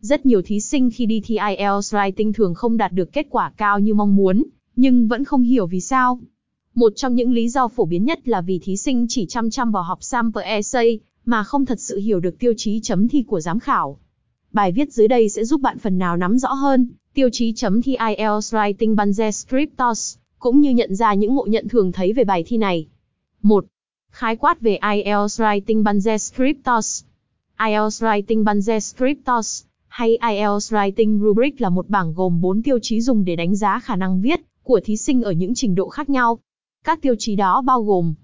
Rất nhiều thí sinh khi đi thi IELTS Writing thường không đạt được kết quả cao như mong muốn, nhưng vẫn không hiểu vì sao. Một trong những lý do phổ biến nhất là vì thí sinh chỉ chăm chăm vào học sample essay, mà không thật sự hiểu được tiêu chí chấm thi của giám khảo. Bài viết dưới đây sẽ giúp bạn phần nào nắm rõ hơn tiêu chí chấm thi IELTS Writing Banze Scriptos, cũng như nhận ra những ngộ nhận thường thấy về bài thi này. 1. Khái quát về IELTS Writing Banze Scriptos. IELTS Writing Banze Scriptos hay IELTS Writing Rubric là một bảng gồm 4 tiêu chí dùng để đánh giá khả năng viết của thí sinh ở những trình độ khác nhau. Các tiêu chí đó bao gồm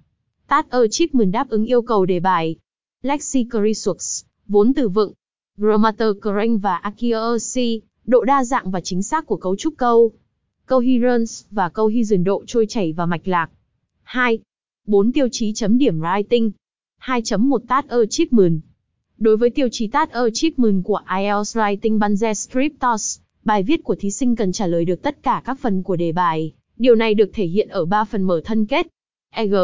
Task Achievement đáp ứng yêu cầu đề bài, Lexical Resource, vốn từ vựng, Grammar Correct và Accuracy, độ đa dạng và chính xác của cấu trúc câu, Coherence và Cohesion độ trôi chảy và mạch lạc. 2. 4 tiêu chí chấm điểm Writing. 2.1 Task Achievement. Đối với tiêu chí Tát Achievement của IELTS Writing Banze Scriptos, bài viết của thí sinh cần trả lời được tất cả các phần của đề bài. Điều này được thể hiện ở 3 phần mở thân kết. EG.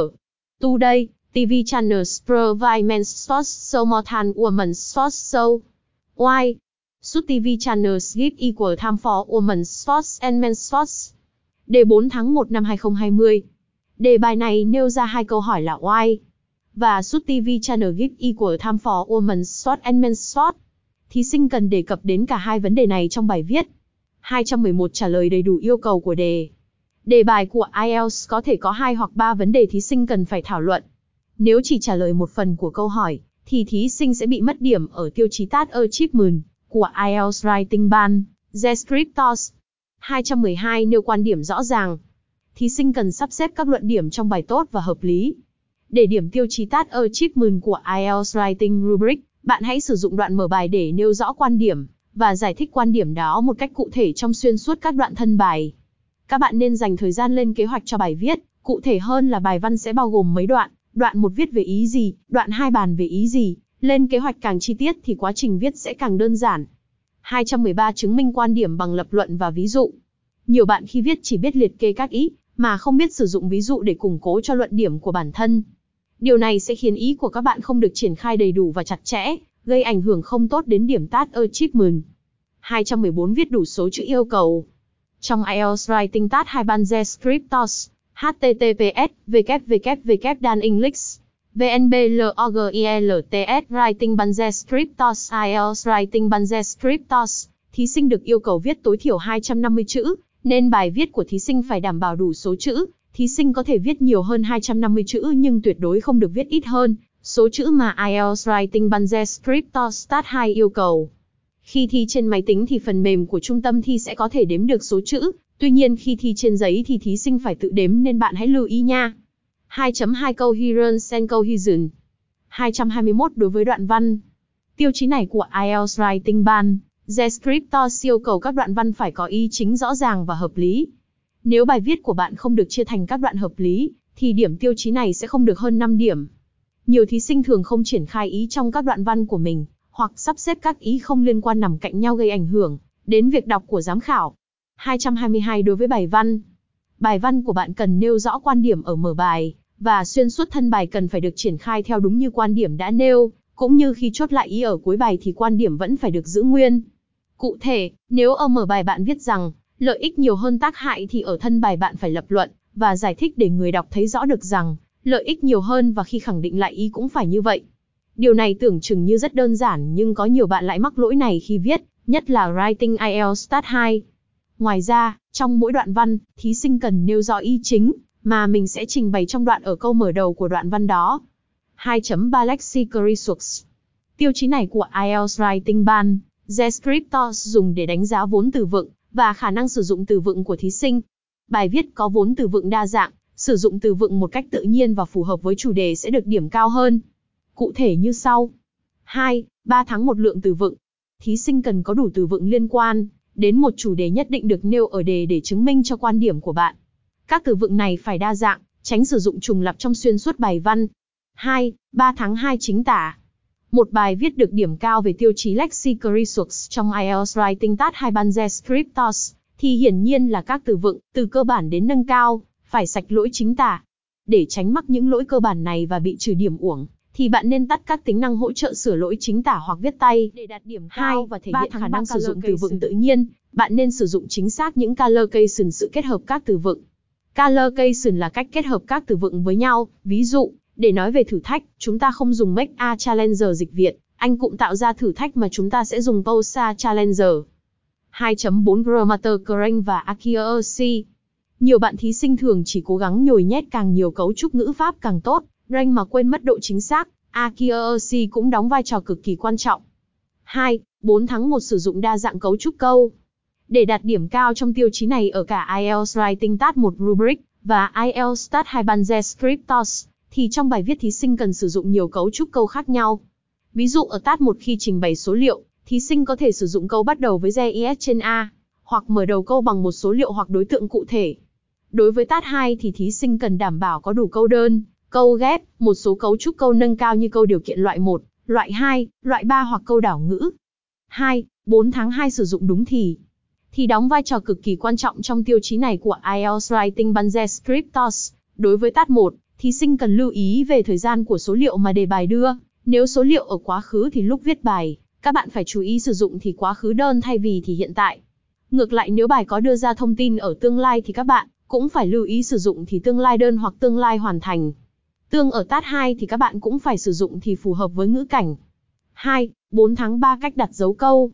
Today, TV channels provide men's sports so more than women's sports so. Why? Should TV channels give equal time for women's sports and men's sports? Đề 4 tháng 1 năm 2020. Đề bài này nêu ra hai câu hỏi là why và should TV channel give equal time for women's sport and men's sport? Thí sinh cần đề cập đến cả hai vấn đề này trong bài viết. 211 trả lời đầy đủ yêu cầu của đề. Đề bài của IELTS có thể có hai hoặc ba vấn đề thí sinh cần phải thảo luận. Nếu chỉ trả lời một phần của câu hỏi, thì thí sinh sẽ bị mất điểm ở tiêu chí TAT Achievement của IELTS Writing Ban, Descriptors. 212 nêu quan điểm rõ ràng. Thí sinh cần sắp xếp các luận điểm trong bài tốt và hợp lý. Để điểm tiêu chí TAT Achievement của IELTS Writing Rubric, bạn hãy sử dụng đoạn mở bài để nêu rõ quan điểm và giải thích quan điểm đó một cách cụ thể trong xuyên suốt các đoạn thân bài. Các bạn nên dành thời gian lên kế hoạch cho bài viết, cụ thể hơn là bài văn sẽ bao gồm mấy đoạn, đoạn một viết về ý gì, đoạn hai bàn về ý gì, lên kế hoạch càng chi tiết thì quá trình viết sẽ càng đơn giản. 213 chứng minh quan điểm bằng lập luận và ví dụ. Nhiều bạn khi viết chỉ biết liệt kê các ý, mà không biết sử dụng ví dụ để củng cố cho luận điểm của bản thân. Điều này sẽ khiến ý của các bạn không được triển khai đầy đủ và chặt chẽ, gây ảnh hưởng không tốt đến điểm TAT Achievement. 214 viết đủ số chữ yêu cầu. Trong IELTS Writing TAT 2 Banze Scriptos, https www.danenglish VNBLOGIELTS Writing Banze Scriptos IELTS Writing Banze Scriptos, thí sinh được yêu cầu viết tối thiểu 250 chữ, nên bài viết của thí sinh phải đảm bảo đủ số chữ. Thí sinh có thể viết nhiều hơn 250 chữ nhưng tuyệt đối không được viết ít hơn số chữ mà IELTS Writing Banze Scriptos Start 2 yêu cầu. Khi thi trên máy tính thì phần mềm của trung tâm thi sẽ có thể đếm được số chữ, tuy nhiên khi thi trên giấy thì thí sinh phải tự đếm nên bạn hãy lưu ý nha. 2.2 câu Coherence and Cohesion 221 đối với đoạn văn. Tiêu chí này của IELTS Writing Ban, Descriptor yêu cầu các đoạn văn phải có ý chính rõ ràng và hợp lý. Nếu bài viết của bạn không được chia thành các đoạn hợp lý, thì điểm tiêu chí này sẽ không được hơn 5 điểm. Nhiều thí sinh thường không triển khai ý trong các đoạn văn của mình, hoặc sắp xếp các ý không liên quan nằm cạnh nhau gây ảnh hưởng đến việc đọc của giám khảo. 222 đối với bài văn. Bài văn của bạn cần nêu rõ quan điểm ở mở bài, và xuyên suốt thân bài cần phải được triển khai theo đúng như quan điểm đã nêu, cũng như khi chốt lại ý ở cuối bài thì quan điểm vẫn phải được giữ nguyên. Cụ thể, nếu ở mở bài bạn viết rằng, lợi ích nhiều hơn tác hại thì ở thân bài bạn phải lập luận, và giải thích để người đọc thấy rõ được rằng, lợi ích nhiều hơn và khi khẳng định lại ý cũng phải như vậy. Điều này tưởng chừng như rất đơn giản nhưng có nhiều bạn lại mắc lỗi này khi viết, nhất là Writing IELTS Start 2. Ngoài ra, trong mỗi đoạn văn, thí sinh cần nêu rõ ý chính, mà mình sẽ trình bày trong đoạn ở câu mở đầu của đoạn văn đó. 2.3 Lexical Resource Tiêu chí này của IELTS Writing Ban, Descriptors dùng để đánh giá vốn từ vựng và khả năng sử dụng từ vựng của thí sinh. Bài viết có vốn từ vựng đa dạng, sử dụng từ vựng một cách tự nhiên và phù hợp với chủ đề sẽ được điểm cao hơn. Cụ thể như sau. 2. 3 tháng một lượng từ vựng. Thí sinh cần có đủ từ vựng liên quan đến một chủ đề nhất định được nêu ở đề để chứng minh cho quan điểm của bạn. Các từ vựng này phải đa dạng, tránh sử dụng trùng lặp trong xuyên suốt bài văn. 2. 3 tháng 2 chính tả. Một bài viết được điểm cao về tiêu chí Lexical Resource trong IELTS Writing TAT 2 Banze Scriptos, thì hiển nhiên là các từ vựng, từ cơ bản đến nâng cao, phải sạch lỗi chính tả. Để tránh mắc những lỗi cơ bản này và bị trừ điểm uổng, thì bạn nên tắt các tính năng hỗ trợ sửa lỗi chính tả hoặc viết tay. Để đạt điểm Hai, cao và thể hiện khả năng sử dụng từ vựng tự nhiên, bạn nên sử dụng chính xác những collocation sự kết hợp các từ vựng. Collocation là cách kết hợp các từ vựng với nhau, ví dụ, để nói về thử thách, chúng ta không dùng make a challenger dịch Việt, anh cũng tạo ra thử thách mà chúng ta sẽ dùng Posa a challenger. 2.4 Grammar Crank và Accuracy Nhiều bạn thí sinh thường chỉ cố gắng nhồi nhét càng nhiều cấu trúc ngữ pháp càng tốt, rank mà quên mất độ chính xác, Accuracy cũng đóng vai trò cực kỳ quan trọng. 2. 4 tháng 1 sử dụng đa dạng cấu trúc câu. Để đạt điểm cao trong tiêu chí này ở cả IELTS Writing Task 1 Rubric và IELTS Task 2 Banze Scriptos, thì trong bài viết thí sinh cần sử dụng nhiều cấu trúc câu khác nhau. Ví dụ ở TAT 1 khi trình bày số liệu, thí sinh có thể sử dụng câu bắt đầu với GIS trên A, hoặc mở đầu câu bằng một số liệu hoặc đối tượng cụ thể. Đối với TAT 2 thì thí sinh cần đảm bảo có đủ câu đơn, câu ghép, một số cấu trúc câu nâng cao như câu điều kiện loại 1, loại 2, loại 3 hoặc câu đảo ngữ. 2. 4 tháng 2 sử dụng đúng thì. Thì đóng vai trò cực kỳ quan trọng trong tiêu chí này của IELTS Writing Banze Scriptos. Đối với TAT 1, thí sinh cần lưu ý về thời gian của số liệu mà đề bài đưa. Nếu số liệu ở quá khứ thì lúc viết bài, các bạn phải chú ý sử dụng thì quá khứ đơn thay vì thì hiện tại. Ngược lại nếu bài có đưa ra thông tin ở tương lai thì các bạn cũng phải lưu ý sử dụng thì tương lai đơn hoặc tương lai hoàn thành. Tương ở tát 2 thì các bạn cũng phải sử dụng thì phù hợp với ngữ cảnh. 2. 4 tháng 3 cách đặt dấu câu.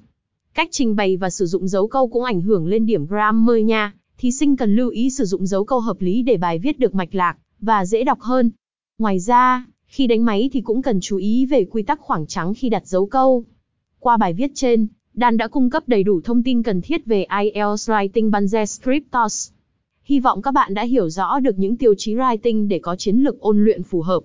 Cách trình bày và sử dụng dấu câu cũng ảnh hưởng lên điểm grammar nha. Thí sinh cần lưu ý sử dụng dấu câu hợp lý để bài viết được mạch lạc và dễ đọc hơn. Ngoài ra, khi đánh máy thì cũng cần chú ý về quy tắc khoảng trắng khi đặt dấu câu. Qua bài viết trên, Dan đã cung cấp đầy đủ thông tin cần thiết về IELTS Writing Banze Scriptos. Hy vọng các bạn đã hiểu rõ được những tiêu chí writing để có chiến lược ôn luyện phù hợp.